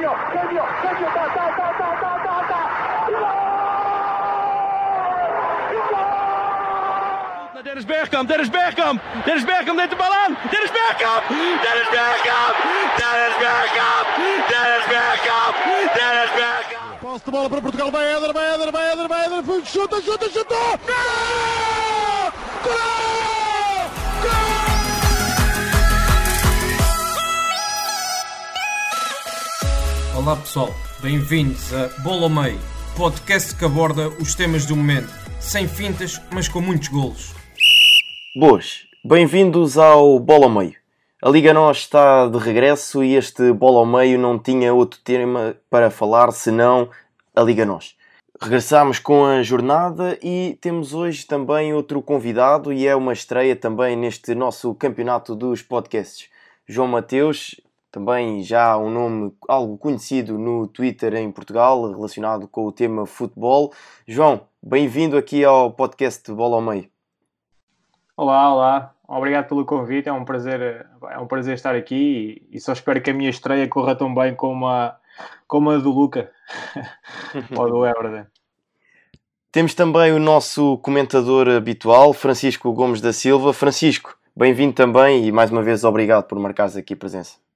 genio, genio, genio, ta, ta, ta, ta, ta, ta, ta. Dennis Bergkamp, Dennis Bergkamp, Dennis Bergkamp neemt de bal aan. Dennis Bergkamp, Dennis Bergkamp, Dennis Bergkamp, Dennis Bergkamp, Dennis Bergkamp. Posse de bola para Portugal, vai Éder, vai Éder, vai Éder, vai Éder, chuta, chuta, chuta! Gol! Gol! Olá pessoal, bem-vindos a Bola ao Meio, podcast que aborda os temas do momento, sem fintas, mas com muitos golos. Boas, bem-vindos ao Bola ao Meio. A Liga Nós está de regresso e este Bola ao Meio não tinha outro tema para falar senão a Liga Nós. Regressámos com a jornada e temos hoje também outro convidado e é uma estreia também neste nosso campeonato dos podcasts. João Mateus, também já um nome algo conhecido no Twitter em Portugal, relacionado com o tema futebol. João, bem-vindo aqui ao podcast Bola ao Meio. Olá, olá. Obrigado pelo convite. É um prazer, é um prazer estar aqui e, só espero que a minha estreia corra tão bem como a, como a do Luca ou do Everton. Temos também o nosso comentador habitual, Francisco Gomes da Silva. Francisco, bem-vindo também e mais uma vez obrigado por marcares aqui presença.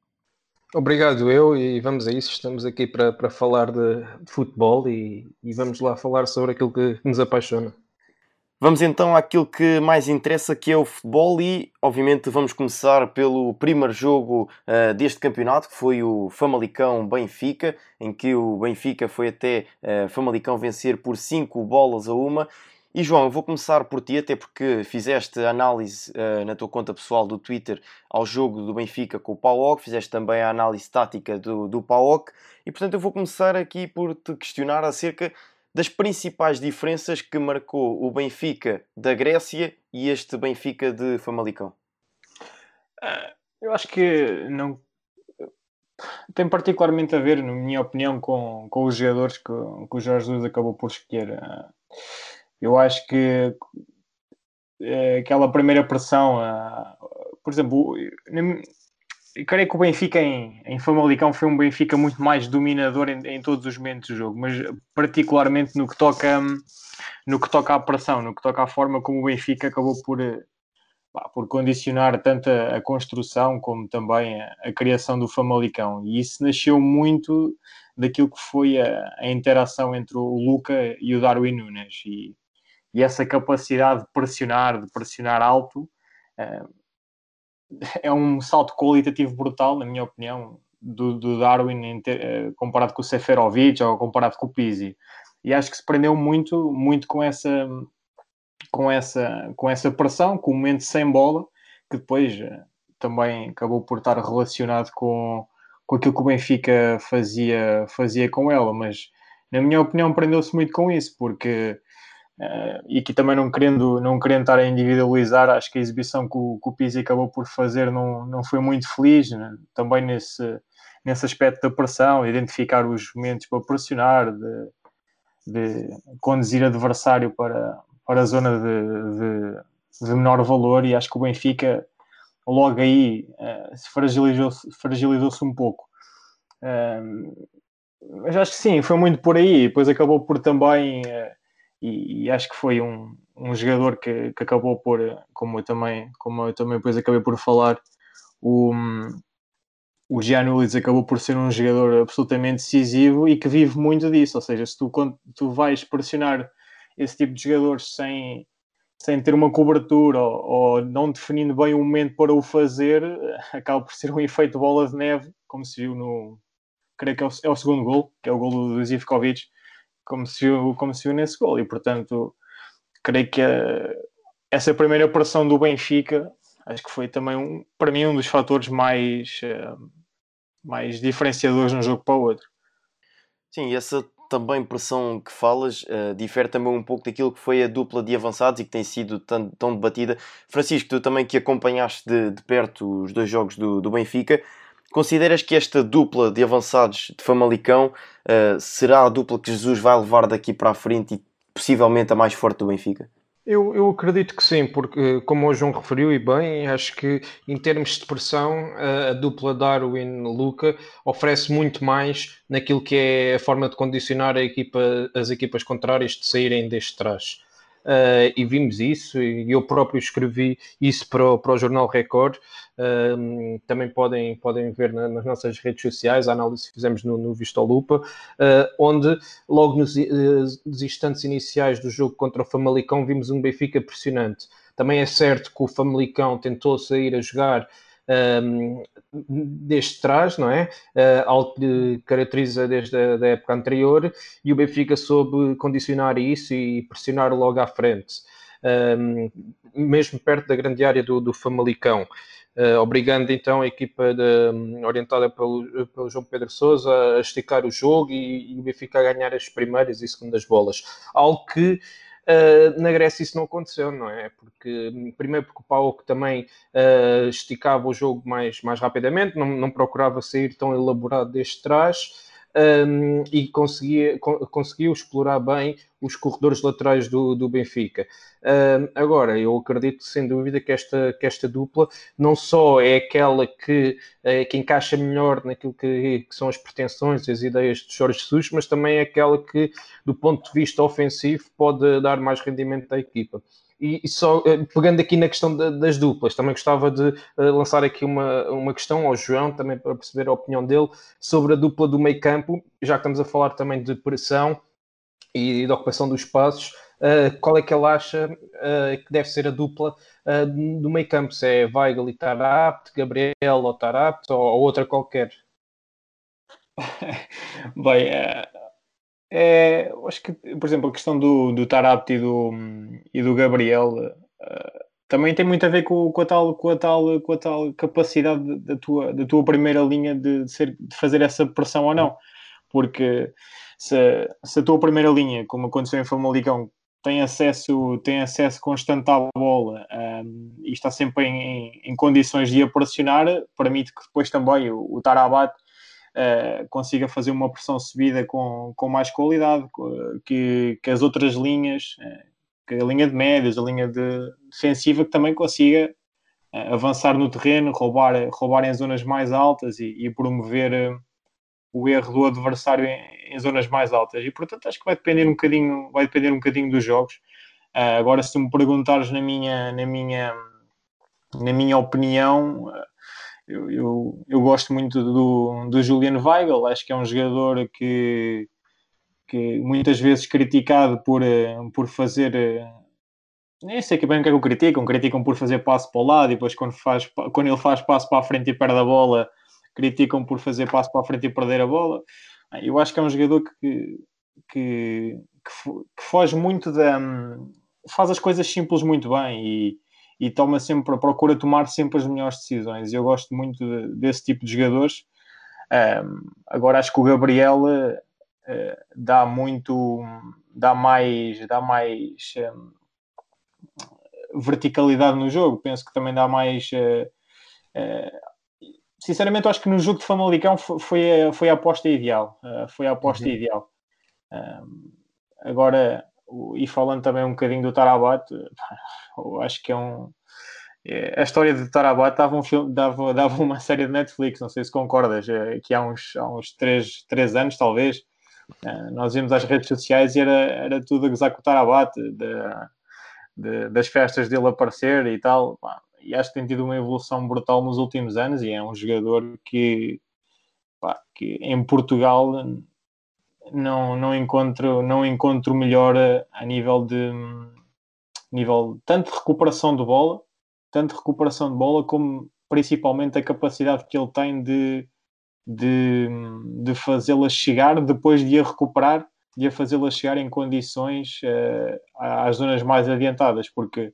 Obrigado eu e vamos a isso. Estamos aqui para, para falar de, de futebol e, e vamos lá falar sobre aquilo que nos apaixona. Vamos então àquilo que mais interessa, que é o futebol, e obviamente vamos começar pelo primeiro jogo uh, deste campeonato, que foi o Famalicão Benfica, em que o Benfica foi até uh, Famalicão vencer por 5 bolas a uma. E João, eu vou começar por ti, até porque fizeste análise uh, na tua conta pessoal do Twitter ao jogo do Benfica com o PAOK, fizeste também a análise tática do, do PAOK, e portanto eu vou começar aqui por te questionar acerca das principais diferenças que marcou o Benfica da Grécia e este Benfica de Famalicão? Eu acho que não tem particularmente a ver, na minha opinião, com, com os jogadores que, que o Jorge Jesus acabou por escolher. Eu acho que aquela primeira pressão, por exemplo, eu creio que o Benfica em, em Famalicão foi um Benfica muito mais dominador em, em, todos os momentos do jogo, mas particularmente no que toca no que toca à pressão, no que toca à forma como o Benfica acabou por, por condicionar tanto a, a construção como também a, a, criação do Famalicão. E isso nasceu muito daquilo que foi a, a interação entre o Luca e o Darwin Nunes. E, e essa capacidade de pressionar, de pressionar alto, uh, é um salto qualitativo brutal, na minha opinião, do, do Darwin eh, comparado com o Seferovic ou comparado com o Pizzi. E acho que se prendeu muito, muito com essa com essa com essa pressão, com o momento sem bola, que depois eh, também acabou por estar relacionado com, com aquilo que o Benfica fazia, fazia com ela, mas na minha opinião prendeu-se muito com isso, porque Uh, e aqui também não querendo, não querendo estar a individualizar, acho que a exibição que o, que o Pizzi acabou por fazer não, não foi muito feliz, né? também nesse, nesse aspecto da pressão, identificar os momentos para pressionar, de, de conduzir adversário para, para a zona de, de, de menor valor, e acho que o Benfica logo aí uh, fragilizou-se fragilizou um pouco. Uh, mas acho que sim, foi muito por aí, depois acabou por também e, e acho que foi um, um jogador que, que, acabou por, como eu também, como eu também depois acabei por falar, o, o Giannulis acabou por ser um jogador absolutamente decisivo e que vive muito disso, ou seja, se tu, tu vais pressionar esse tipo de jogadores sem, sem ter uma cobertura ou, ou, não definindo bem o momento para o fazer, acaba por ser um efeito bola de neve, como se viu no, creio que é o, é o segundo gol, que é o gol do Zivkovic, como se viu, como se viu nesse gol. E, portanto, creio que a, essa primeira pressão do Benfica, acho que foi também, um, para mim, um dos fatores mais, uh, mais diferenciadores de um jogo para o outro. Sim, essa também pressão que falas uh, difere também um pouco daquilo que foi a dupla de avançados e que tem sido tão, tão debatida. Francisco, tu também que acompanhaste de, de perto os dois jogos do, do Benfica, Consideras que esta dupla de avançados de Famalicão uh, será a dupla que Jesus vai levar daqui para a frente e possivelmente a mais forte do Benfica? Eu, eu acredito que sim, porque, como o João referiu e bem, acho que em termos de pressão, a, a dupla Darwin-Luca oferece muito mais naquilo que é a forma de condicionar equipa, as equipas contrárias de saírem deste trás. Uh, e vimos isso, e eu próprio escrevi isso para o, para o Jornal Record. Uh, também podem, podem ver na, nas nossas redes sociais a análise que fizemos no, no Vista Lupa, uh, onde logo nos, nos instantes iniciais do jogo contra o Famalicão vimos um Benfica pressionante. Também é certo que o Famalicão tentou sair a jogar deste trás, não é? Uh, algo que caracteriza desde a da época anterior e o Benfica soube condicionar isso e pressionar logo à frente, um, mesmo perto da grande área do, do Famalicão. Uh, obrigando então a equipa de, orientada pelo, pelo, João Pedro Sousa a esticar o jogo e, e o Benfica a ganhar as primeiras e segundas bolas. Algo que Uh, na Grécia isso não aconteceu, não é? Porque, primeiro, porque o Paulo também uh, esticava o jogo mais, mais rapidamente, não, não procurava sair tão elaborado deste trás. Um, e conseguia, conseguiu explorar bem os corredores laterais do, do Benfica. Um, agora, eu acredito sem dúvida que esta, que esta dupla não só é aquela que, é, que encaixa melhor naquilo que, que, são as pretensões, as ideias de Jorge Jesus, mas também é aquela que, do ponto de vista ofensivo, pode dar mais rendimento à equipa. E, só eh, pegando aqui na questão das duplas, também gostava de uh, lançar aqui uma, uma questão ao João, também para perceber a opinião dele, sobre a dupla do meio campo, já que estamos a falar também de pressão e da ocupação dos espaços, uh, qual é que ele acha que deve ser a dupla do meio campo? Se é Weigl e Tarapt, Gabriel ou Tarapt, ou, ou outra qualquer? Bem, é, acho que, por exemplo, a questão do, do e do, e do Gabriel uh, também tem muito a ver com, com, a, tal, com, a, tal, com a tal capacidade da tua, da tua primeira linha de, ser, de fazer essa pressão ou não. Porque se, se a tua primeira linha, como aconteceu em Famalicão, tem acesso, tem acesso constante à bola um, e está sempre em, em, condições de a pressionar, permite que depois também o, o Tarabat uh, consiga fazer uma pressão subida com, com mais qualidade que, que as outras linhas, uh, que a linha de médios, a linha de defensiva, que também consiga uh, avançar no terreno, roubar, roubar em zonas mais altas e, e promover o erro do adversário em, em, zonas mais altas. E portanto acho que vai depender um bocadinho, vai depender um bocadinho dos jogos. agora, se me perguntares na minha, na minha, na minha opinião, eu, eu, eu, gosto muito do, do Julian Weigl, acho que é um jogador que, que muitas vezes criticado por, eh, por fazer. Eh, nem sei que bem o que é que o criticam, criticam por fazer passo para o lado e depois quando, faz, quando ele faz passo para a frente e perde a bola, criticam por fazer passo para a frente e perder a bola. Eu acho que é um jogador que, que, que foge muito da. faz as coisas simples muito bem e, e toma sempre, procura tomar sempre as melhores decisões. Eu gosto muito de, desse tipo de jogadores. Um, agora acho que o Gabriel uh, dá muito, dá mais, dá mais um, verticalidade no jogo. Penso que também dá mais. Uh, uh, sinceramente, acho que no jogo de Famalicão foi, a, foi a aposta ideal. foi a aposta uhum. ideal. agora, e falando também um bocadinho do Tarabat, acho que é um. É, a história de Tarabat dava, um filme, dava, dava uma série de Netflix, não sei se concordas, é, que há uns, há uns 3, 3 anos, talvez, é, nós íamos às redes sociais e era, era tudo a gozar com o Tarabat, de, de, das festas dele aparecer e tal. E acho que tem tido uma evolução brutal nos últimos anos e é um jogador que, pá, que em Portugal não, não, encontro, não encontro melhor a, nível de nível tanto de recuperação de bola, tanto de recuperação de bola, como principalmente a capacidade que ele tem de, de, de fazê-la chegar depois de a recuperar, de a fazê-la chegar em condições uh, às zonas mais adiantadas, porque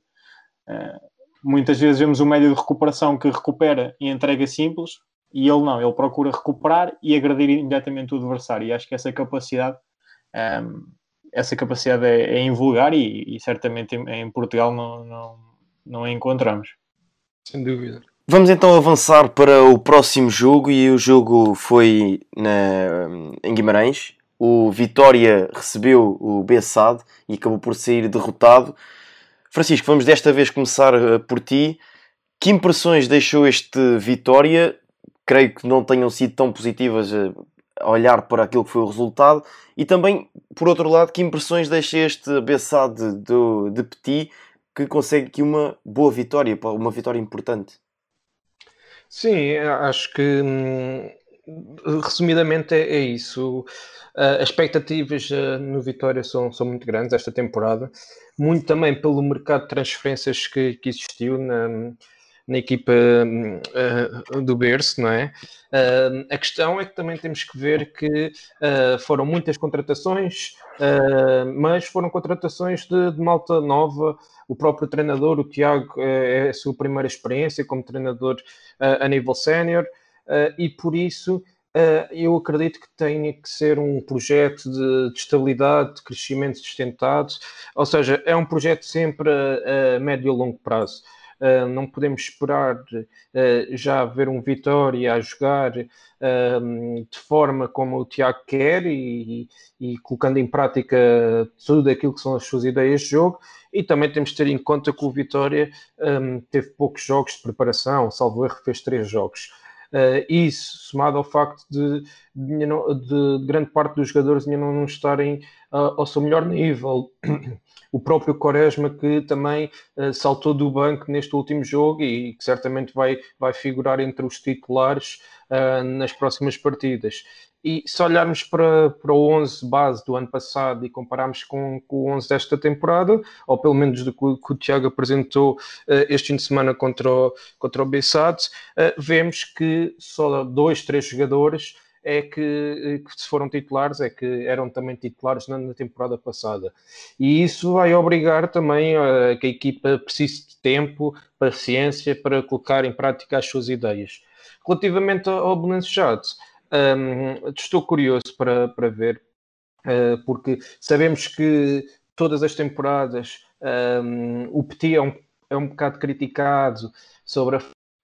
uh, muitas vezes vemos um médio de recuperação que recupera e entrega simples, e ele não, ele procura recuperar e agredir imediatamente o adversário. E acho que essa capacidade, um, ehm, essa capacidade é, é invulgar e, e certamente em, em, Portugal não, não, não a encontramos. Sem dúvida. Vamos então avançar para o próximo jogo e o jogo foi na, em Guimarães. O Vitória recebeu o Bessade e acabou por sair derrotado. Francisco, vamos desta vez começar uh, por ti. Que impressões deixou este Vitória? Creio que não tenham sido tão positivas a olhar para aquilo que foi o resultado. E também, por outro lado, que impressões deixa este Bessade de, de Petit que consegue aqui uma boa vitória, uma vitória importante? Sim, acho que hum, resumidamente é, é isso. As expectativas uh, no Vitória são, são muito grandes esta temporada, muito também pelo mercado de transferências que, que existiu na, na equipa uh, do Berço, não é? Uh, a questão é que também temos que ver que uh, foram muitas contratações, mas foram contratações de, de, malta nova. O próprio treinador, o Tiago, é a sua primeira experiência como treinador a nível sénior e por isso eu acredito que tenha que ser um projeto de, de estabilidade, de crescimento sustentado, ou seja, é um projeto sempre a, a médio e longo prazo. Uh, não podemos esperar uh, já ver um Vitória a jogar uh, de forma como o Tiago quer e, e, colocando em prática tudo aquilo que são as suas ideias de jogo. E também temos de ter em conta que o Vitória um, teve poucos jogos de preparação, salvo erro, fez três jogos. Uh, isso, somado ao facto de, de, de, grande parte dos jogadores ainda não, estarem uh, ao seu melhor nível. O próprio Quaresma que também uh, saltou do banco neste último jogo e que certamente vai, vai figurar entre os titulares uh, nas próximas partidas. E se olharmos para, para o 11 base do ano passado e compararmos com, com o 11 desta temporada, ou pelo menos do que, que o Tiago apresentou uh, este fim de semana contra o, contra o Bessade, vemos que só dois, três jogadores é que, que se foram titulares, é que eram também titulares na, na, temporada passada. E isso vai obrigar também a que a equipa precise de tempo, paciência para colocar em prática as suas ideias. Relativamente ao Shots, um, estou curioso para, para ver, uh, porque sabemos que todas as temporadas um, o Petit é um, é um bocado criticado sobre a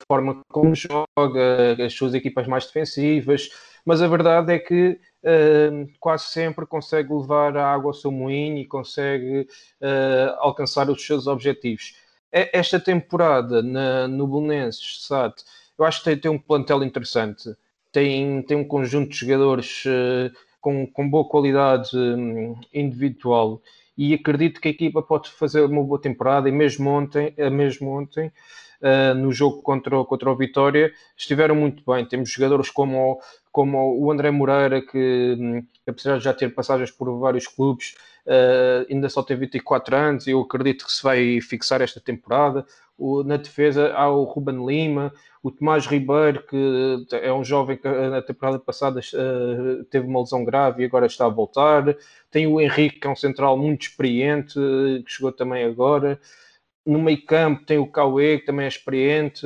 forma como joga, as suas equipas mais defensivas, mas a verdade é que uh, quase sempre consegue levar a água ao seu moinho e consegue uh, alcançar os seus objetivos. Esta temporada na, no Belenenses, SAT, eu acho que tem, tem, um plantel interessante, tem, tem um conjunto de jogadores uh, com, com boa qualidade individual e acredito que a equipa pode fazer uma boa temporada e mesmo ontem, mesmo ontem uh, no jogo contra, contra o Vitória estiveram muito bem. Temos jogadores como, como o André Moreira, que hum, apesar de já ter passagens por vários clubes, uh, ainda só tem 24 anos e eu acredito que se vai fixar esta temporada. Na defesa há o Ruben Lima, o Tomás Ribeiro, que é um jovem que na temporada passada teve uma lesão grave e agora está a voltar. Tem o Henrique, que é um central muito experiente, que chegou também agora no meio campo tem o Cauê, que também é experiente,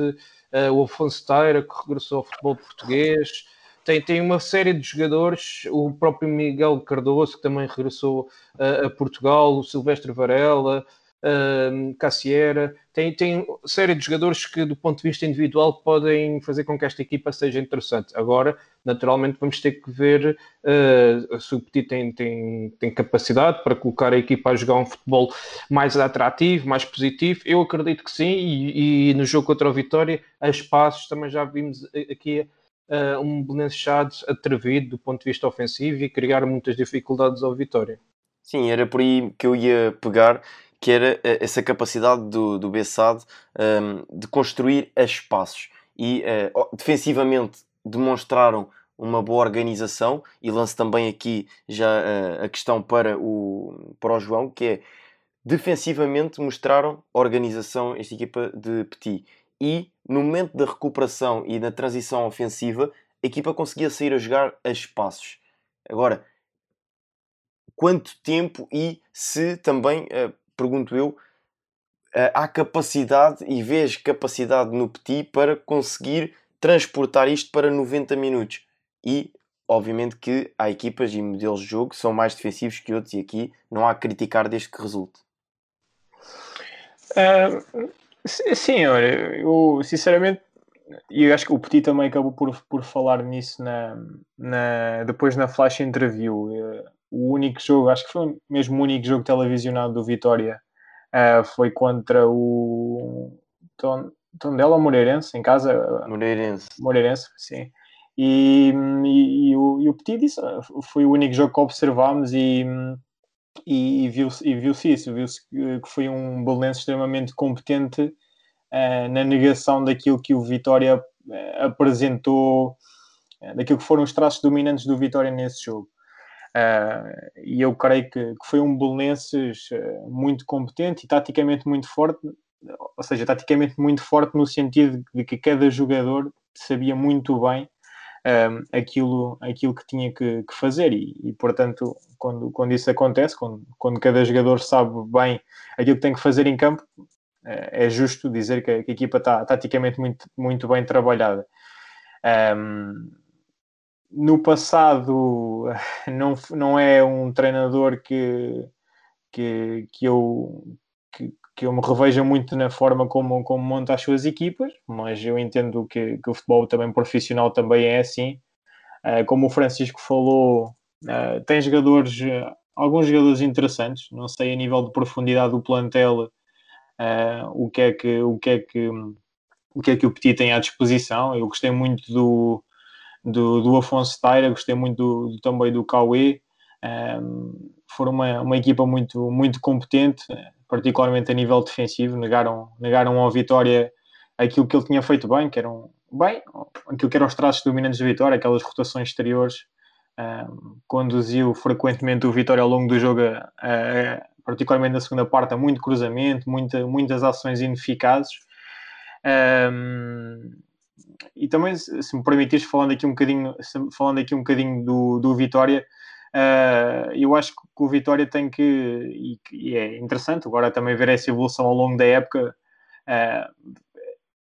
o Afonso Teira, que regressou ao futebol português. Tem, tem uma série de jogadores, o próprio Miguel Cardoso, que também regressou uh, a Portugal, o Silvestre Varela, uh, Cassiera, tem, tem série de jogadores que, do ponto de vista individual, podem fazer com que esta equipa seja interessante. Agora, naturalmente, vamos ter que ver uh, se o Petit tem, tem, tem capacidade para colocar a equipa a jogar um futebol mais atrativo, mais positivo. Eu acredito que sim, e, e no jogo contra o Vitória, a espaços, também já vimos aqui. Uh, um Belenenses atrevido do ponto de vista ofensivo e criar muitas dificuldades ao Vitória. Sim, era por aí que eu ia pegar que era eh, essa capacidade do, do Bessade um, de construir espaços. E uh, defensivamente demonstraram uma boa organização e lanço também aqui já uh, a questão para o, para o João, que é defensivamente mostraram organização esta equipa de Petit e no momento da recuperação e da transição ofensiva a equipa conseguia sair a jogar a espaços. Agora, quanto tempo e se também uh, pergunto eu, eh, há capacidade e vês capacidade no Petit para conseguir transportar isto para 90 minutos. E, obviamente, que há equipas e modelos de jogo que são mais defensivos que outros, e aqui não há a criticar desde que resulte. Uh, sim, olha, eu sinceramente, e eu acho que o Petit também acabou por, por falar nisso na, na, depois na flash interview. Uh, o único jogo, acho que foi mesmo o único jogo televisionado do Vitória uh, foi contra o Tondela Moreirense, em casa. Moreirense. Moreirense, sim. E, e, e, o, e o Petit disse, foi o único jogo que observámos e, e, e viu-se viu isso, viu-se que foi um Belenense extremamente competente uh, na negação daquilo que o Vitória uh, apresentou, uh, daquilo que foram os traços dominantes do Vitória nesse jogo. e eu creio que, que foi um Belenenses muito competente e taticamente muito forte, ou seja, taticamente muito forte no sentido de que cada jogador sabia muito bem um, aquilo, aquilo que tinha que, que fazer e, e, portanto, quando, quando isso acontece, quando, quando cada jogador sabe bem aquilo que tem que fazer em campo, é, é justo dizer que a, que a equipa está taticamente muito, muito bem trabalhada. Um, no passado não, não é um treinador que, que, que, eu, que, que eu me reveja muito na forma como, como monta as suas equipas, mas eu entendo que, que o futebol também profissional também é assim. Uh, como o Francisco falou, uh, tem jogadores, uh, alguns jogadores interessantes, não sei a nível de profundidade do plantel o, que é que, o, que é que, o que é que o Petit tem à disposição. Eu gostei muito do, do, do Afonso Taira, gostei muito do também do Cauê. Um, foram uma, uma equipa muito, muito competente particularmente a nível defensivo, negaram, negaram ao Vitória aquilo que ele tinha feito bem, que eram bem, aquilo que eram os traços dominantes do Vitória, aquelas rotações exteriores, um, conduziu frequentemente o Vitória ao longo do jogo, a, a, particularmente na segunda parte, a muito cruzamento, muita, muitas ações ineficazes. Um, e também, se me permitires, falando aqui um bocadinho, falando aqui um bocadinho do, do Vitória, Uh, eu acho que o Vitória tem que, e, e, é interessante agora também ver essa evolução ao longo da época, uh,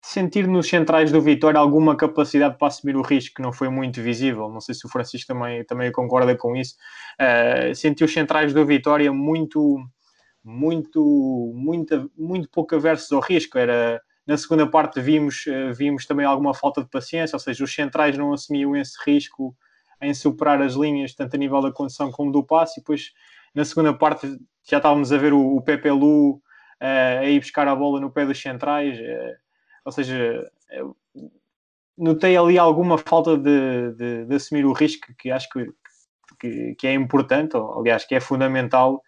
sentir nos centrais do Vitória alguma capacidade para assumir o risco que não foi muito visível. Não sei se o Francisco também, também concorda com isso. Uh, sentir os centrais do Vitória muito, muito, muito, muito pouco aversos ao risco. Era na segunda parte vimos, vimos também alguma falta de paciência, ou seja, os centrais não assumiam esse risco em superar as linhas, tanto a nível da condução como do passe, e depois na segunda parte já estávamos a ver o, o Pepe Lu uh, a ir buscar a bola no pé dos centrais, uh, ou seja, notei ali alguma falta de, de, de, assumir o risco que acho que, que, que é importante, ou, aliás, que é fundamental,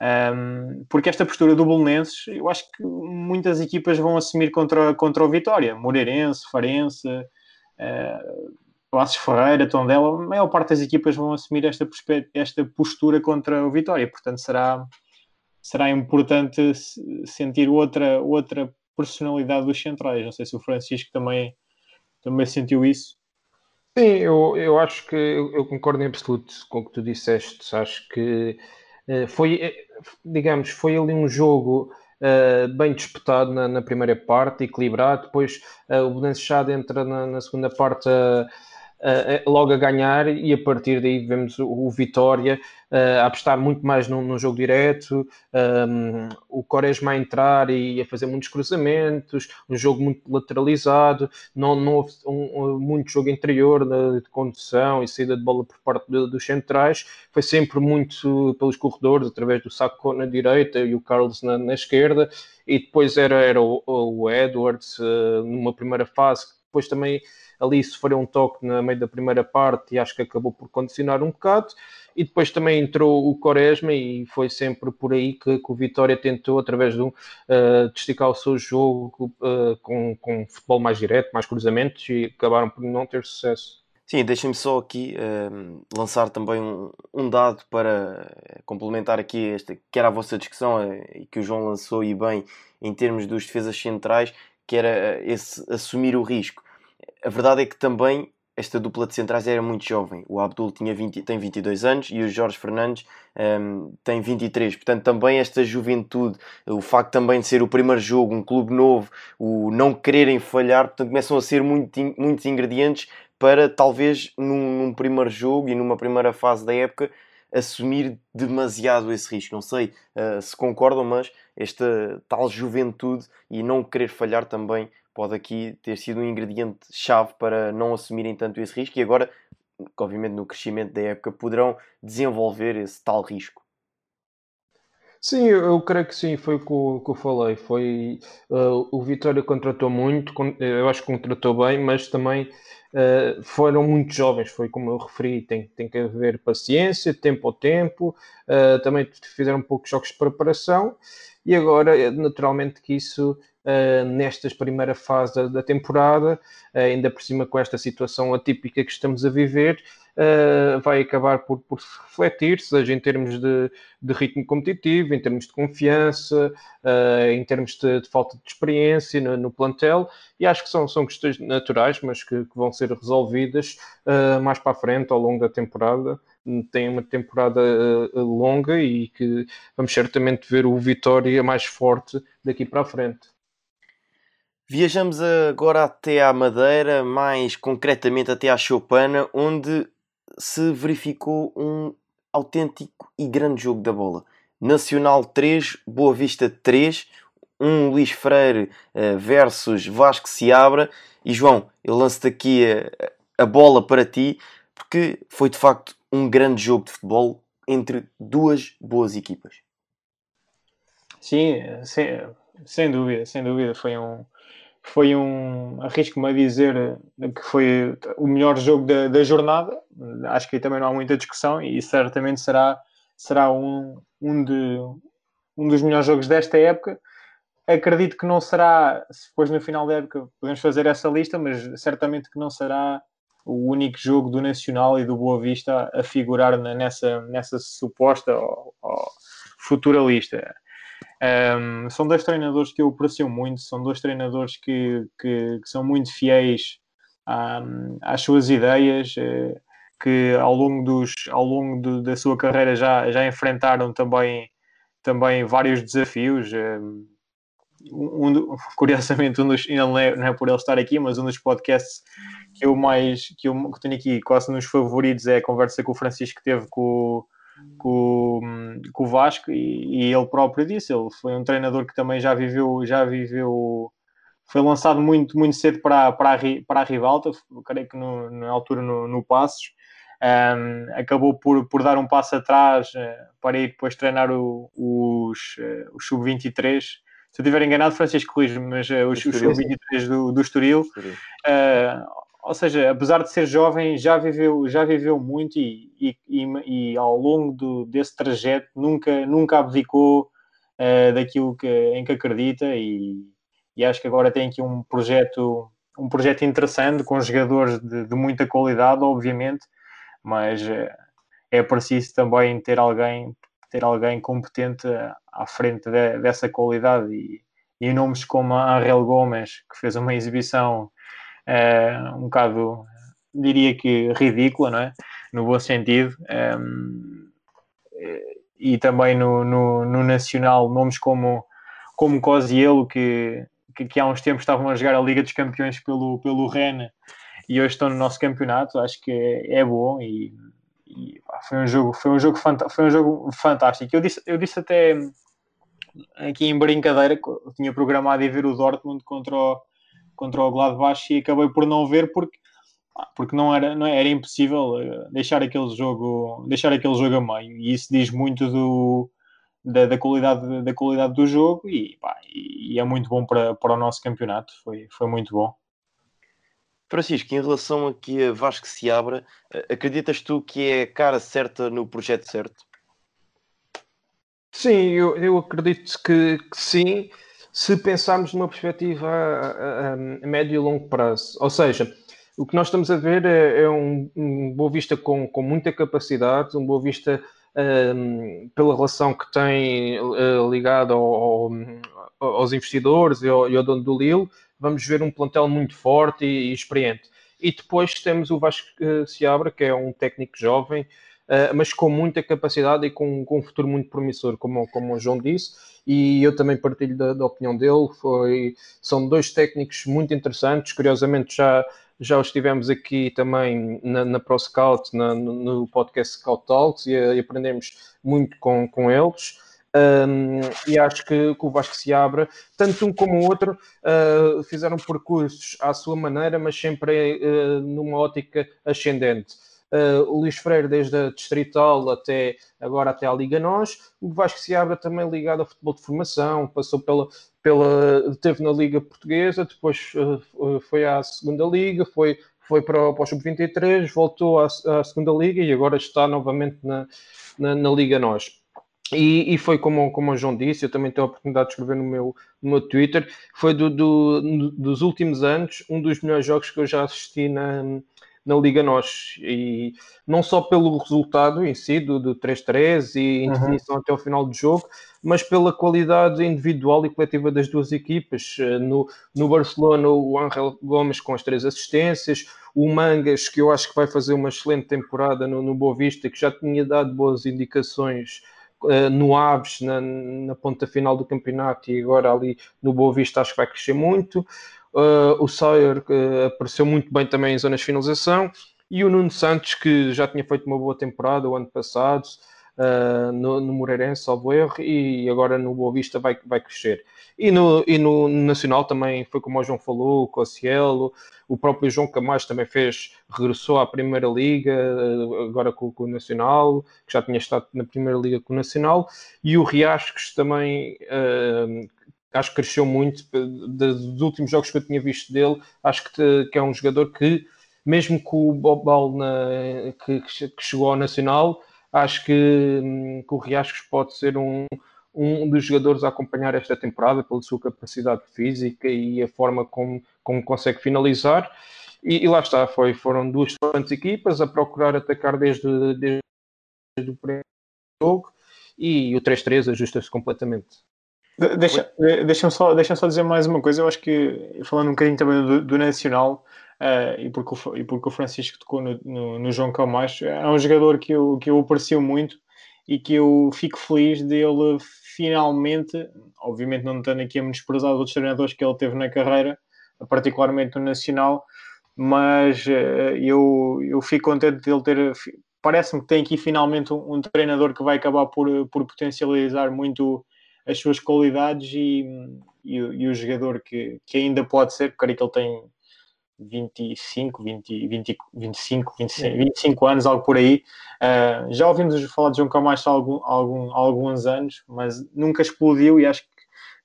um, ehm, porque esta postura do Bolonenses, eu acho que muitas equipas vão assumir contra, contra o Vitória, Moreirense, Farense, uh, Passos Ferreira, Tondela, a maior parte das equipas vão assumir esta, esta postura contra o Vitória, portanto será, será importante sentir outra, outra personalidade dos centrais. Não sei se o Francisco também, também sentiu isso. Sim, eu, eu acho que eu, eu concordo em absoluto com o que tu disseste. Acho que eh, foi, eh, digamos, foi ali um jogo Uh, bem disputado na, na, primeira parte, equilibrado. Depois uh, o Chade entra na, na, segunda parte uh, logo a ganhar e a partir daí vemos o, o Vitória uh, a apostar muito mais no jogo direto, um, o Quaresma a entrar e a fazer muitos cruzamentos, um jogo muito lateralizado, não, não houve um, um, muito jogo interior de, de, condução e saída de bola por parte de, dos centrais, foi sempre muito pelos corredores, através do Sacco na direita e o Carlos na, na esquerda, e depois era, era o, o Edwards uh, numa primeira fase, depois também ali sofreu um toque na meio da primeira parte e acho que acabou por condicionar um bocado. E depois também entrou o Quaresma e foi sempre por aí que, que o Vitória tentou, através de, um, uh, de esticar o seu jogo uh, com, com futebol mais direto, mais cruzamentos e acabaram por não ter sucesso. Sim, deixem-me só aqui uh, lançar também um, um, dado para complementar aqui esta, que era a vossa discussão e que o João lançou e bem em termos dos defesas centrais, que era esse assumir o risco a verdade é que também esta dupla de centrais era muito jovem. O Abdul tinha 20, tem 22 anos e o Jorge Fernandes um, tem 23. Portanto, também esta juventude, o facto também de ser o primeiro jogo, um clube novo, o não quererem falhar, portanto, começam a ser muito, muitos ingredientes para talvez num, num primeiro jogo e numa primeira fase da época assumir demasiado esse risco. Não sei uh, se concordam, mas esta tal juventude e não querer falhar também pode aqui ter sido um ingrediente chave para não assumirem tanto esse risco e agora, obviamente, no crescimento da época, poderão desenvolver esse tal risco. Sim, eu, creio que sim, foi o que, eu falei. Foi uh, o Vitória contratou muito, eu acho que contratou bem, mas também uh, foram muito jovens, foi como eu referi, tem, tem que haver paciência, tempo ao tempo, uh, também fizeram poucos jogos de preparação e agora, naturalmente, que isso uh, nesta primeira fase da, da temporada, uh, ainda por cima com esta situação atípica que estamos a viver, uh, vai acabar por, por refletir, seja em termos de, de, ritmo competitivo, em termos de confiança, em termos de, de, falta de experiência no, no, plantel, e acho que são, são questões naturais, mas que, que vão ser resolvidas mais para a frente, ao longo da temporada tem uma temporada longa e que vamos certamente ver o Vitória mais forte daqui para a frente. Viajamos agora até à Madeira, mais concretamente até à Chopana, onde se verificou um autêntico e grande jogo da bola. Nacional 3, Boa Vista 3, um Luís Freire uh, versus Vasco Seabra. E João, eu lanço-te aqui a, a bola para ti, porque foi de facto um grande jogo de futebol entre duas boas equipas. Sim, sem, sem dúvida, sem dúvida. Foi um, foi um, arrisco-me a dizer que foi o melhor jogo da, da, jornada. Acho que aí também não há muita discussão e certamente será, será um, um, de, um dos melhores jogos desta época. Acredito que não será, depois no final da época podemos fazer essa lista, mas certamente que não será o único jogo do Nacional e do Boa Vista a figurar nessa, nessa suposta ou, ou futura lista. Um, são dois treinadores que eu aprecio muito, são dois treinadores que, que, que são muito fiéis um, às suas ideias, uh, que ao longo, dos, ao longo do, da sua carreira já, já enfrentaram também, também vários desafios. Um, um, curiosamente, um dos, não é, não é por ele estar aqui, mas um dos podcasts que eu mais que eu que tenho aqui quase nos favoritos é a conversa que o Francisco teve com, com, com o Vasco e, e, ele próprio disse, ele foi um treinador que também já viveu, já viveu, foi lançado muito, muito cedo para, para, a, para a Rivalta, creio que no, na altura no, no Passos, um, acabou por, por dar um passo atrás uh, para ir depois treinar o, os, uh, os sub-23, se eu estiver enganado, Francisco corrige mas uh, os, os sub-23 do, do Estoril, uh, ou seja, apesar de ser jovem, já viveu, já viveu muito e, e, e, e ao longo do, desse trajeto nunca, nunca abdicou uh, daquilo que, em que acredita e, e, acho que agora tem aqui um projeto, um projeto interessante com jogadores de, de muita qualidade, obviamente, mas uh, é preciso também ter alguém, ter alguém competente à frente de, dessa qualidade e, e nomes como a Ariel Gomes, que fez uma exibição uh, um bocado, diria que ridícula, não é? No bom sentido. Ehm, e também no, no, no, Nacional, nomes como, como Cosielo, que, que, que, há uns tempos estavam a jogar a Liga dos Campeões pelo, pelo Rennes e hoje estão no nosso campeonato, acho que é, é bom e, e pá, foi um jogo, foi um jogo, foi um jogo fantástico. Eu disse, eu disse até aqui em brincadeira eu tinha programado ir ver o Dortmund contra o, contra o Gladbach e acabei por não ver porque porque não era, não era impossível eh, deixar aquele jogo deixar aquele jogo a meio. E isso diz muito do, da, da qualidade, da qualidade do jogo e, pá, e, é muito bom para, para o nosso campeonato. Foi, foi muito bom. Francisco, em relação aqui a Vasco se abra, eh, acreditas tu que é a cara certa no projeto certo? Sim, eu, eu acredito que, que sim se pensarmos numa perspectiva a, a, a, médio e longo prazo. Ou seja, o que nós estamos a ver é, é um, um Boa Vista com, com muita capacidade, um Boa Vista um, pela relação que tem uh, ligado ao, ao, aos investidores e ao, e ao, dono do Lille, vamos ver um plantel muito forte e, e experiente. E depois temos o Vasco uh, Seabra, que é um técnico jovem, uh, mas com muita capacidade e com, com, um futuro muito promissor, como, como o João disse, e eu também partilho da, da opinião dele. Foi, são dois técnicos muito interessantes, curiosamente já já os tivemos aqui também na, na ProScout, na, no podcast Scout Talks, e, e aprendemos muito com, com eles. Um, e acho que, que, o Vasco se abra, tanto um como o outro uh, fizeram percursos à sua maneira, mas sempre uh, numa ótica ascendente. Uh, o Luís Freire, desde a Distrital até agora até à Liga Nós. O Vasco Seabra também ligado ao futebol de formação, passou pela, pela teve na Liga Portuguesa, depois uh, foi à segunda Liga, foi, foi para, para o Sub-23, voltou à, à, segunda Liga e agora está novamente na, na, na Liga Nós. E, e, foi como, como o João disse, eu também tenho a oportunidade de escrever no meu, no meu Twitter, foi do, do, dos últimos anos um dos melhores jogos que eu já assisti na, na Liga Nós. E não só pelo resultado em si, do, do 3-3 e indefinição uhum. até o final do jogo, mas pela qualidade individual e coletiva das duas equipas. Eh, no, no Barcelona, o Ángel Gomes com as três assistências, o Mangas, que eu acho que vai fazer uma excelente temporada no, no Boa Vista, que já tinha dado boas indicações uh, no Aves, na, na, ponta final do campeonato, e agora ali no Boa Vista acho que vai crescer muito. Uh, o Sawyer uh, apareceu muito bem também em zonas de finalização. E o Nuno Santos, que já tinha feito uma boa temporada o ano passado uh, no, no Moreirense, salvo erro, e agora no Boa Vista vai, vai crescer. E no, e no Nacional também foi como o João falou, o Cossielo, o próprio João Camacho também fez, regressou à Primeira Liga, agora com, com, o Nacional, que já tinha estado na Primeira Liga com o Nacional, e o Riascos também uh, acho que cresceu muito dos últimos jogos que eu tinha visto dele. Acho que, que é um jogador que, mesmo com o Bob Ball na, que, que, chegou ao Nacional, acho que, hum, que o Riascos pode ser um, um dos jogadores a acompanhar esta temporada pela sua capacidade física e a forma como, como consegue finalizar. E, e lá está, foi, foram duas excelentes equipas a procurar atacar desde, desde o primeiro jogo e o 3-3 ajusta-se completamente. Deixa, deixa-me só, deixa só dizer mais uma coisa. Eu acho que, falando um bocadinho também do, do Nacional, uh, e, porque o, e porque o Francisco tocou no, no, no, João Camacho, é um jogador que eu, que eu aprecio muito e que eu fico feliz dele finalmente, obviamente não estando aqui a menosprezar os outros treinadores que ele teve na carreira, particularmente no Nacional, mas uh, eu, eu fico contente de ele ter. Parece-me que tem aqui finalmente um, um, treinador que vai acabar por, por potencializar muito as suas qualidades e, e, e o jogador que, que ainda pode ser, creio que ele tem 25, 20, 20, 25, 25, 25 anos, algo por aí. Uh, já ouvimos falar de João Camacho há, algum, algum, alguns anos, mas nunca explodiu e acho que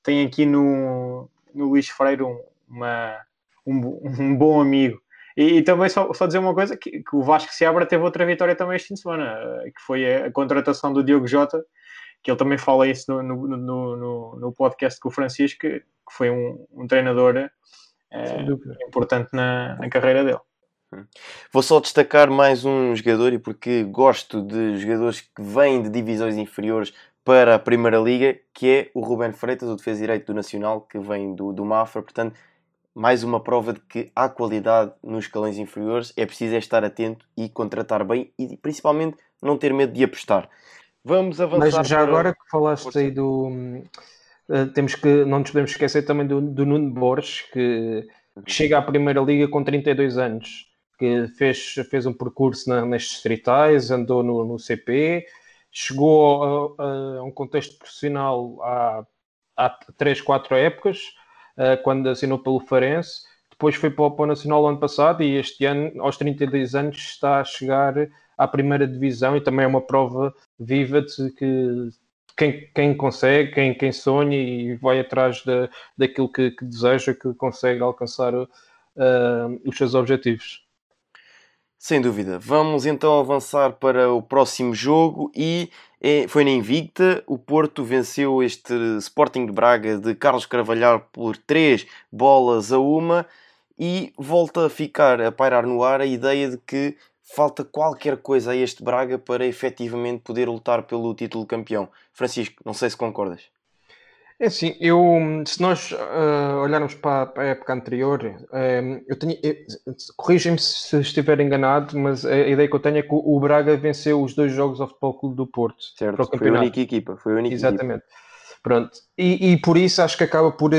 tem aqui no, no Luís Freire um, uma, um, um bom amigo. E, e, também só, só dizer uma coisa, que, que o Vasco Seabra teve outra vitória também este fim de semana, que foi a, a contratação do Diogo Jota, que ele também fala isso no, no, no, no podcast com o Francisco, que, foi um, um treinador é, importante na, na carreira dele. Hum. Vou só destacar mais um jogador e porque gosto de jogadores que vêm de divisões inferiores para a Primeira Liga, que é o Ruben Freitas, o defesa direito do Nacional, que vem do, do Mafra. Portanto, mais uma prova de que há qualidade nos escalões inferiores. É preciso é estar atento e contratar bem e principalmente não ter medo de apostar. Vamos avançar. Mas já para... agora que falaste aí do. Uh, temos que. Não nos podemos esquecer também do, do Nuno Borges, que, que, chega à Primeira Liga com 32 anos, que fez, fez um percurso na, nas distritais, andou no, no CP, chegou a, a, a, um contexto profissional há, há 3, 4 épocas, uh, quando assinou pelo Farense. Depois foi para o, para o Nacional ano passado e este ano, aos 32 anos, está a chegar à primeira divisão e também é uma prova viva de que quem, quem consegue, quem, quem sonha e vai atrás da, daquilo que, que deseja, que consegue alcançar uh, os seus objetivos. Sem dúvida. Vamos então avançar para o próximo jogo e é, foi na Invicta. O Porto venceu este Sporting de Braga de Carlos Carvalhar por 3 bolas a uma e volta a ficar a pairar no ar a ideia de que falta qualquer coisa a este Braga para efetivamente poder lutar pelo título de campeão. Francisco, não sei se concordas. É assim, eu, se nós uh, olharmos para, para, a época anterior, um, eu tenho, corrigem-me se estiver enganado, mas a ideia que eu tenho é que o, Braga venceu os dois jogos ao Futebol Clube do Porto. Certo, para o foi a única equipa. Foi a única Exatamente. Equipa. Pronto. E, e, por isso acho que acaba por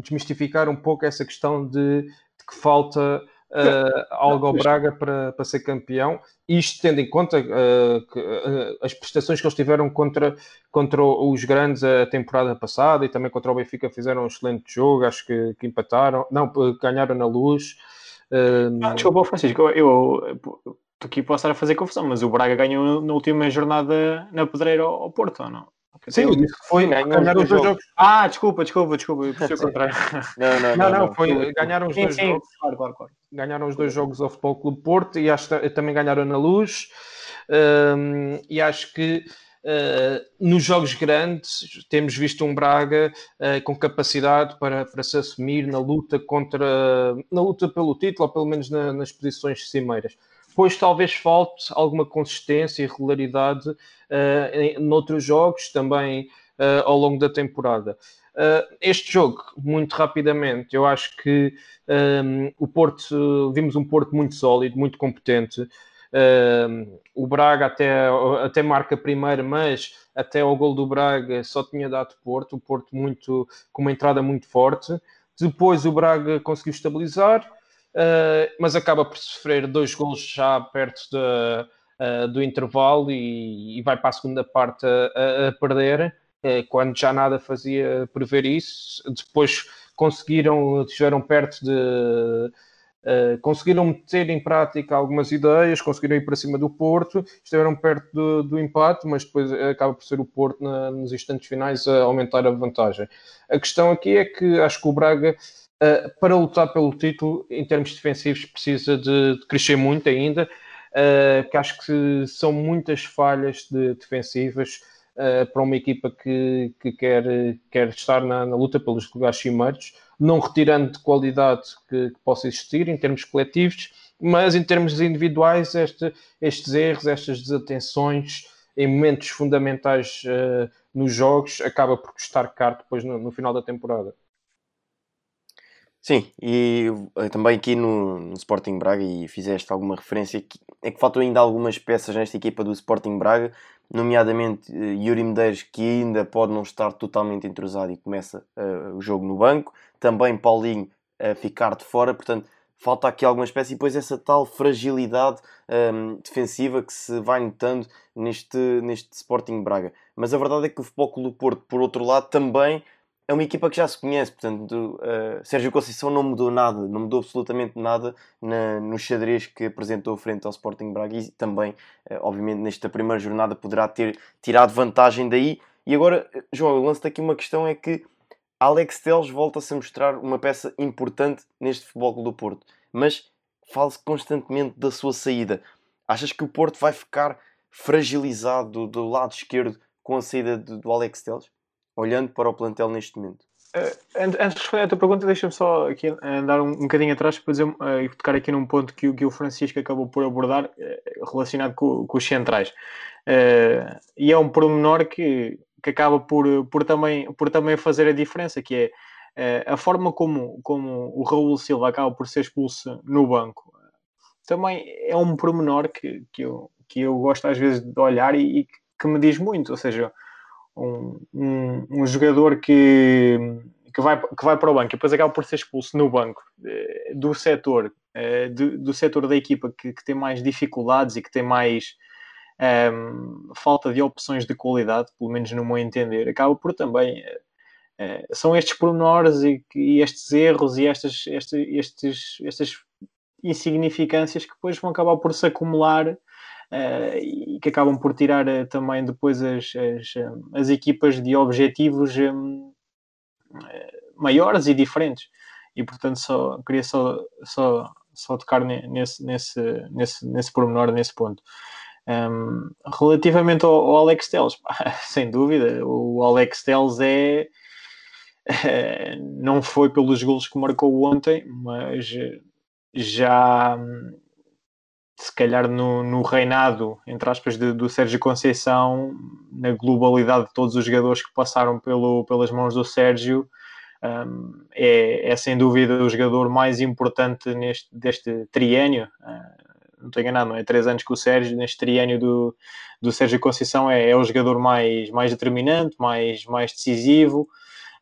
desmistificar um pouco essa questão de, de que falta uh, algo ao Braga para, para ser campeão. Isto tendo em conta uh, que, uh, as prestações que eles tiveram contra, contra os grandes a temporada passada e também contra o Benfica fizeram um excelente jogo, acho que, que empataram, não, ganharam na luz. Uh, ah, desculpa, Francisco, eu, aqui posso estar a fazer confusão, mas o Braga ganhou na última jornada na Pedreira ao Porto, ou não? Sim, eu disse que foi ganhar os dois jogos. Ah, desculpa, desculpa, desculpa, eu o contrário. Não, não, não, não, foi, ganharam os dois jogos. claro, claro, claro. Ganharam os dois jogos ao Futebol Clube Porto e acho que também ganharam na Luz. Hum, e acho que uh, nos jogos grandes temos visto um Braga uh, com capacidade para, para se assumir na luta contra na luta pelo título, ou pelo menos na, nas posições cimeiras. Pois talvez falte alguma consistência e regularidade uh, em, noutros jogos também ao longo da temporada. este jogo, muito rapidamente, eu acho que um, o Porto, vimos um Porto muito sólido, muito competente, Uh, o Braga até, até marca primeiro, mas até ao gol do Braga só tinha dado Porto, o Porto muito, com uma entrada muito forte. Depois o Braga conseguiu estabilizar, uh, mas acaba por sofrer dois gols já perto de, uh, do intervalo e, e, vai para a segunda parte a, a perder, uh, quando já nada fazia prever isso. Depois conseguiram, estiveram perto de Uh, conseguiram meter em prática algumas ideias, conseguiram ir para cima do Porto, estiveram perto do, do empate, mas depois acaba por ser o Porto na, nos instantes finais a aumentar a vantagem. A questão aqui é que acho que o Braga, uh, para lutar pelo título, em termos defensivos, precisa de, de crescer muito ainda, uh, porque acho que são muitas falhas de, defensivas para uma equipa que, que quer, quer estar na, na luta pelos lugares cimeiros não retirando de qualidade que, que possa existir em termos coletivos, mas em termos individuais, este, estes erros, estas desatenções em momentos fundamentais uh, nos jogos, acaba por custar caro depois no, no, final da temporada. Sim, e também aqui no, no, Sporting Braga, e fizeste alguma referência, que, é que faltam ainda algumas peças nesta equipa do Sporting Braga, nomeadamente uh, Yuri Medeiros, que ainda pode não estar totalmente entrosado e começa uh, o jogo no banco, também Paulinho a ficar de fora, portanto falta aqui alguma espécie e depois essa tal fragilidade um, defensiva que se vai notando neste, neste Sporting Braga. Mas a verdade é que o Futebol Clube do Porto, por outro lado, também é uma equipa que já se conhece, portanto, uh, Sérgio Conceição não mudou nada, não mudou absolutamente nada na, no xadrez que apresentou frente ao Sporting Braga e também, uh, obviamente, nesta primeira jornada poderá ter tirado vantagem daí. E agora, João, eu lanço-te aqui uma questão: é que Alex Teles volta-se a mostrar uma peça importante neste Futebol do Porto, mas fala-se constantemente da sua saída. Achas que o Porto vai ficar fragilizado do, do lado esquerdo com a saída do, do Alex Teles? Olhando para o plantel neste momento. Uh, antes de responder a tua pergunta, deixa-me só aqui andar um, um bocadinho atrás para dizer, uh, tocar aqui num ponto que, que o Francisco acabou por abordar uh, relacionado com, com, os centrais. Uh, e é um pormenor que, que acaba por, por, também, por também fazer a diferença, que é a forma como, como o Raul Silva acaba por ser expulso no banco. Também é um pormenor que, que, eu, que eu gosto às vezes de olhar e, e que me diz muito, ou seja, um, um, jogador que, que, vai, que vai para o banco e depois acaba por ser expulso no banco uh, do setor, uh, do, setor da equipa que, que tem mais dificuldades e que tem mais um, falta de opções de qualidade, pelo menos no meu entender, acaba por também. Uh, são estes pormenores e, e, estes erros e estas, estes, estas insignificâncias que depois vão acabar por se acumular e que acabam por tirar uh, também depois as, as, as, equipas de objetivos maiores e diferentes. E portanto só, queria só, só, só tocar nesse, nesse, nesse, nesse pormenor, nesse ponto. Um, relativamente ao, ao, Alex Telles, sem dúvida, o Alex Telles é, é, não foi pelos golos que marcou ontem, mas já se calhar no, no reinado, entre aspas, de, do Sérgio Conceição, na globalidade de todos os jogadores que passaram pelo, pelas mãos do Sérgio, um, é, é, sem dúvida o jogador mais importante neste, deste triênio. Uh, não estou enganado, não é? Três anos que o Sérgio, neste triênio do, do Sérgio Conceição, é, é o jogador mais, mais determinante, mais, mais decisivo.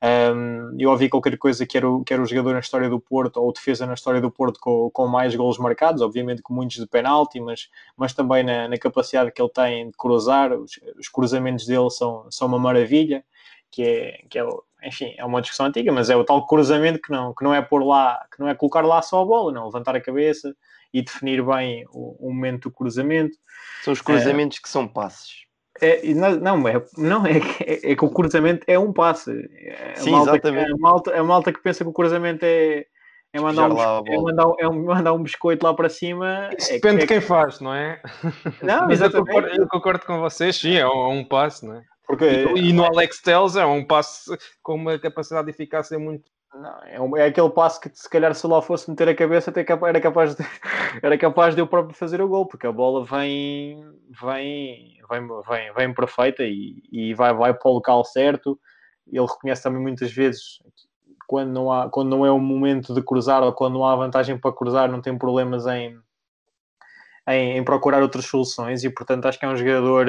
Um, eu ouvi qualquer coisa que era, o, que era o jogador na história do Porto, ou defesa na história do Porto, com, com mais golos marcados, obviamente com muitos de penalti, mas, mas também na, na capacidade que ele tem de cruzar. Os, os cruzamentos dele são, são uma maravilha, que é, que é enfim, é uma discussão antiga, mas é o tal cruzamento que não, que não é pôr lá, que não é colocar lá só a bola, não, levantar a cabeça e definir bem o, o momento do cruzamento. São os cruzamentos que são passes. É, não, não, é, não é, é, é, que o cruzamento é um passe. É Sim, malta exatamente. Que, a, malta, a malta que pensa que o cruzamento é, é, mandar, um, é, mandar, é mandar um biscoito lá para cima. Isso é, depende de quem faz, não é? Não, Mas eu concordo, eu concordo, com vocês, sim, é um, um passe, não é? Porque, e, e, no Alex Telles é um passe com uma capacidade de eficácia muito. Não, é, um, é, aquele passo que se calhar se lá fosse meter a cabeça até era capaz de, era capaz de eu próprio fazer o gol, porque a bola vem vem, vem, vem, vem perfeita e, e vai, vai para o local certo. Ele reconhece também muitas vezes quando não, há, quando não é o momento de cruzar ou quando não há vantagem para cruzar, não tem problemas em, em, em procurar outras soluções e portanto acho que é um jogador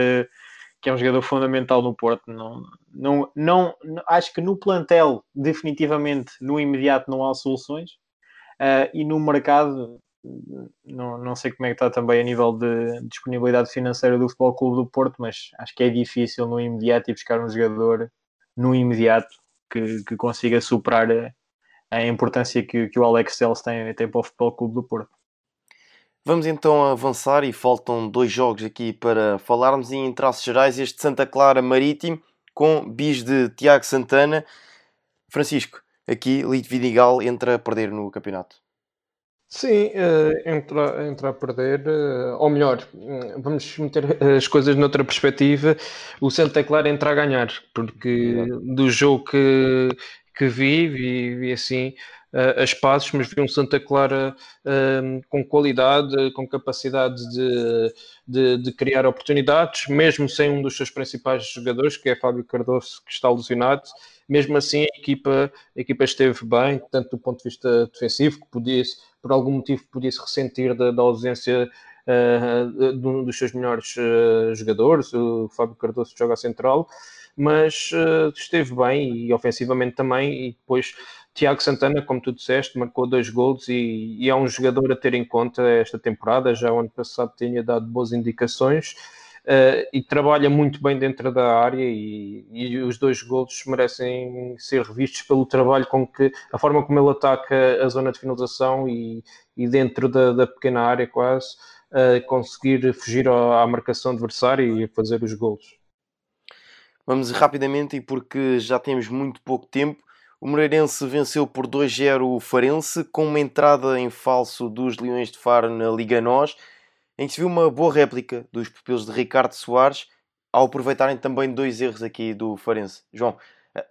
que é um jogador fundamental no Porto. Não, não, não, acho que no plantel, definitivamente, no imediato, não há soluções. Uh, e no mercado, não, não sei como é que está também a nível de disponibilidade financeira do Futebol Clube do Porto, mas acho que é difícil no imediato ir buscar um jogador no imediato que, que consiga superar a, a importância que, que o Alex Telles tem, tem para o Futebol Clube do Porto. Vamos então avançar e faltam dois jogos aqui para falarmos e em traços gerais este Santa Clara Marítimo com bis de Tiago Santana. Francisco, aqui Lito Vidigal entra a perder no campeonato. Sim, uh, entra, entra a perder, uh, ou melhor, uh, vamos meter as coisas noutra perspectiva, o Santa Clara entra a ganhar, porque do jogo que, que vi, vi, vi assim, uh, as passos, mas vi um Santa Clara uh, com qualidade, com capacidade de, de, de, criar oportunidades, mesmo sem um dos seus principais jogadores, que é Fábio Cardoso, que está lesionado. Mesmo assim, a equipa, a equipa esteve bem, tanto do ponto de vista defensivo, que podia por algum motivo, podia-se ressentir da, da ausência uh, de um dos seus melhores jogadores, o Fábio Cardoso, que joga a central mas uh, esteve bem e ofensivamente também. E depois Tiago Santana, como tu disseste, marcou dois gols e, e, é um jogador a ter em conta esta temporada. Já o ano passado tinha dado boas indicações uh, e trabalha muito bem dentro da área. E, e, os dois gols merecem ser revistos pelo trabalho com que a forma como ele ataca a zona de finalização e, e dentro da, da, pequena área, quase. Uh, conseguir fugir à, à marcação adversária e fazer os gols. Vamos rapidamente e porque já temos muito pouco tempo. O Moreirense venceu por 2-0 o Farense com uma entrada em falso dos Leões de Faro na Liga NOS, em que se viu uma boa réplica dos pupilos de Ricardo Soares, ao aproveitarem também dois erros aqui do Farense. João, eh,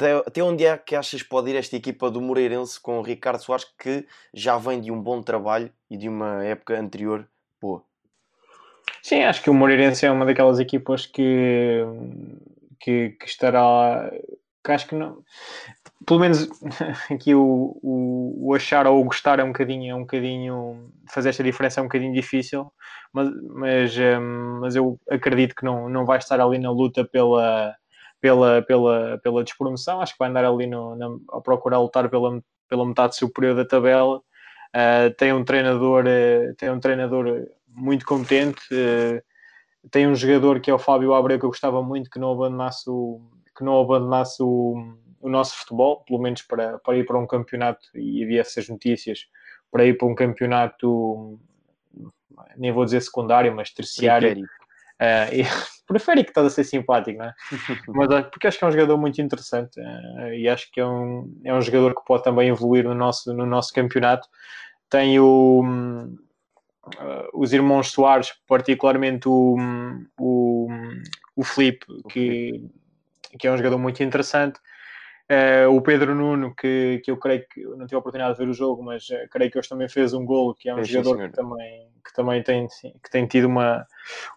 é, até onde é que achas pode ir esta equipa do Moreirense com o Ricardo Soares, que já vem de um bom trabalho e de uma época anterior boa? Sim, acho que o Moreirense é uma daquelas equipas que que, que estará. Que acho que não. Pelo menos aqui o, o, o, achar ou o gostar é um bocadinho, é um bocadinho. Fazer esta diferença é um bocadinho difícil, mas, mas, um, mas eu acredito que não, não vai estar ali na luta pela, pela, pela, pela despromoção. Acho que vai andar ali no, na, a procurar lutar pela, pela metade superior da tabela. Uh, tem um treinador, uh, tem um treinador muito competente. Uh, tem um jogador que é o Fábio Abreu que eu gostava muito que não abandonasse o, que não abandonasse o, o nosso futebol, pelo menos para, para ir para um campeonato, e havia essas notícias, para ir para um campeonato, nem vou dizer secundário, mas terciário. Uh, e, prefere que está a ser simpático, não é? mas, ah, porque acho que é um jogador muito interessante uh, e acho que é um, é um jogador que pode também evoluir no nosso, no nosso campeonato. Tem o, uh, os irmãos Soares, particularmente o, o, o Felipe, que, que é um jogador muito interessante. Uh, o Pedro Nuno, que, que eu creio que não tive a oportunidade de ver o jogo, mas uh, creio que hoje também fez um gol, que é um é, jogador sim, que também, que também tem, sim, que tem tido uma,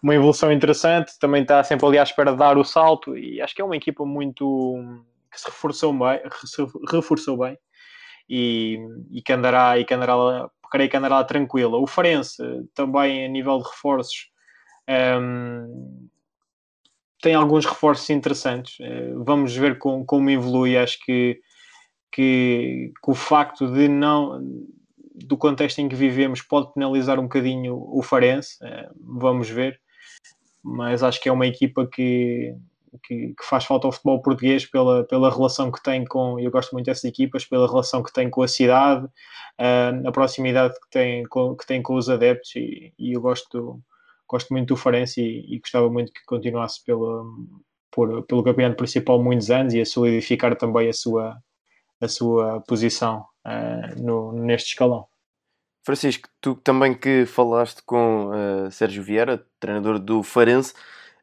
uma evolução interessante, também está sempre ali à espera de dar o salto e acho que é uma equipa muito que se reforçou bem, reforçou bem e, e que andará e que andará creio que andará tranquila. O Farense também a nível de reforços um, tem alguns reforços interessantes. Uh, vamos ver com, como evolui. Acho que, que, que, o facto de não do contexto em que vivemos pode penalizar um bocadinho o Farense. Uh, vamos ver. Mas acho que é uma equipa que, que, que, faz falta ao futebol português pela, pela relação que tem com, eu gosto muito dessas equipas, pela relação que tem com a cidade, uh, a proximidade que tem com, que tem com os adeptos e, e eu gosto, gosto muito do Farense e, e, gostava muito que continuasse pela, por, pelo campeonato principal muitos anos e a solidificar também a sua, a sua posição uh, no, neste escalão. Francisco, tu também que falaste com uh, Sérgio Vieira, treinador do Farense,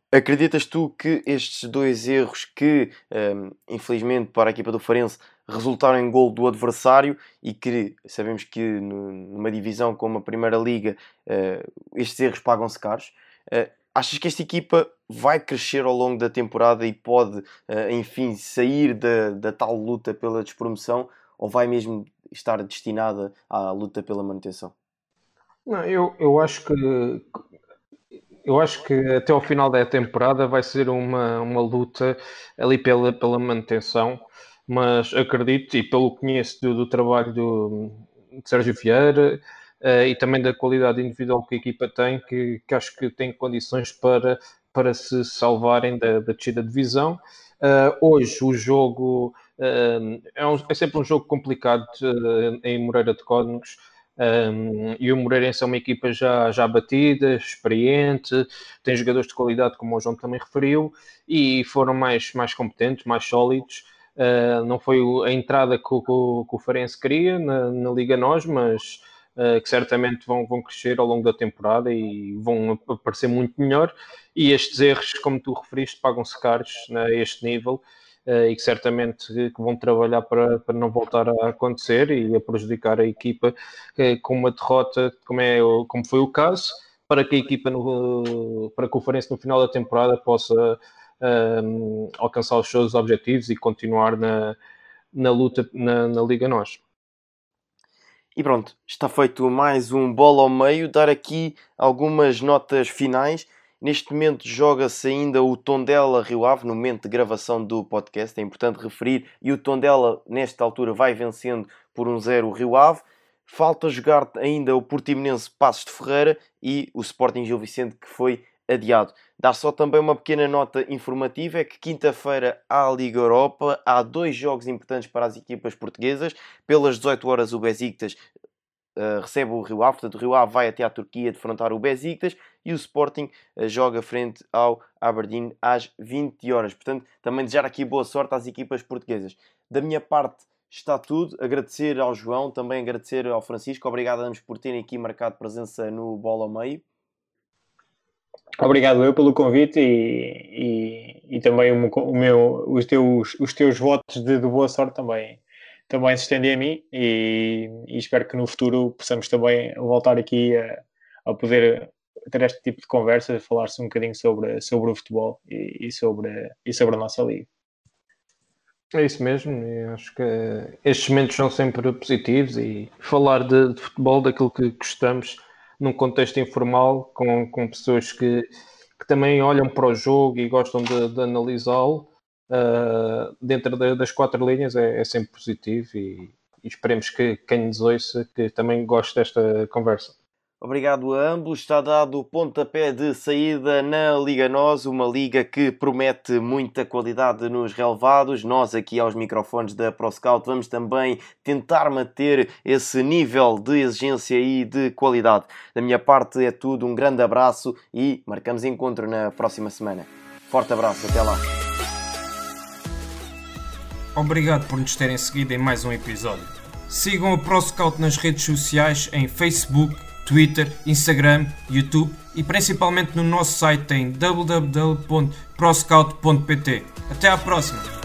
acreditas tu que estes dois erros que, um, ehm, infelizmente para a equipa do Farense, resultaram em gol do adversário e que sabemos que numa divisão como a Primeira Liga uh, estes erros pagam-se caros. Uh, achas que esta equipa vai crescer ao longo da temporada e pode, uh, enfim, sair da, da tal luta pela despromoção ou vai mesmo estar destinada à luta pela manutenção? Não, eu, eu acho que eu acho que até ao final da temporada vai ser uma, uma luta ali pela, pela manutenção, mas acredito, e pelo que conheço do, do trabalho do, de Sérgio Vieira uh, e também da qualidade individual que a equipa tem, que, que acho que tem condições para, para se salvarem da, da descida de divisão. Uh, hoje o jogo uh, é, um, é, sempre um jogo complicado em Moreira de Códigos. Um, e o Moreirense é uma equipa já, já batida, experiente, tem jogadores de qualidade, como o João também referiu, e foram mais, mais competentes, mais sólidos. Uh, não foi a entrada que, que, que o Farense queria na, na Liga Nós, mas uh, que certamente vão, vão crescer ao longo da temporada e vão aparecer muito melhor. E estes erros, como tu referiste, pagam-se caros né, a este nível uh, e que certamente que vão trabalhar para, para não voltar a acontecer e a prejudicar a equipa com uma derrota, como, é, como foi o caso, para que a equipa, no, para que o Farense no final da temporada possa um, alcançar os seus objetivos e continuar na, na luta na, na Liga Nós. E pronto, está feito mais um bola ao meio. Dar aqui algumas notas finais. Neste momento joga-se ainda o Tondela Rio Ave, no momento de gravação do podcast, é importante referir. E o Tondela, nesta altura, vai vencendo por um 0 o Rio Ave. Falta jogar ainda o Portimonense Passos de Ferreira e o Sporting Gil Vicente, que foi adiado. Dar só também uma pequena nota informativa: é que quinta-feira há Liga Europa, há dois jogos importantes para as equipas portuguesas. Pelas 18 horas, o Besiktas uh, recebe o Rio Ave, portanto, o Rio Ave vai até à Turquia defrontar o Besiktas e o Sporting uh, joga frente ao Aberdeen às 20 horas. Portanto, também desejar aqui boa sorte às equipas portuguesas. Da minha parte, está tudo. Agradecer ao João, também agradecer ao Francisco. Obrigado ambos por terem aqui marcado presença no Bola ao Meio. Obrigado eu pelo convite e, e, e também o, o, meu, os, teus, os teus votos de, de, boa sorte também, também se estendem a mim e, e, espero que no futuro possamos também voltar aqui a, a poder ter este tipo de conversa, falar-se um bocadinho sobre, sobre o futebol e, e, sobre, e sobre a nossa liga. É isso mesmo, eu acho que estes momentos são sempre positivos e falar de, de futebol, daquilo que gostamos, num contexto informal, com, com pessoas que, que também olham para o jogo e gostam de, de analisá-lo, uh, dentro de, das quatro linhas é, é sempre positivo e, e, esperemos que quem nos ouça que também goste desta conversa. Obrigado a ambos. Está dado o pontapé de saída na Liga Nós, uma liga que promete muita qualidade nos relevados. Nós, aqui aos microfones da ProScout, vamos também tentar manter esse nível de exigência e de qualidade. Da minha parte é tudo. Um grande abraço e marcamos encontro na próxima semana. Forte abraço, até lá. Obrigado por nos terem seguido em mais um episódio. Sigam a ProScout nas redes sociais em Facebook Twitter, Instagram, YouTube e principalmente no nosso site em www.proscout.pt. Até à próxima!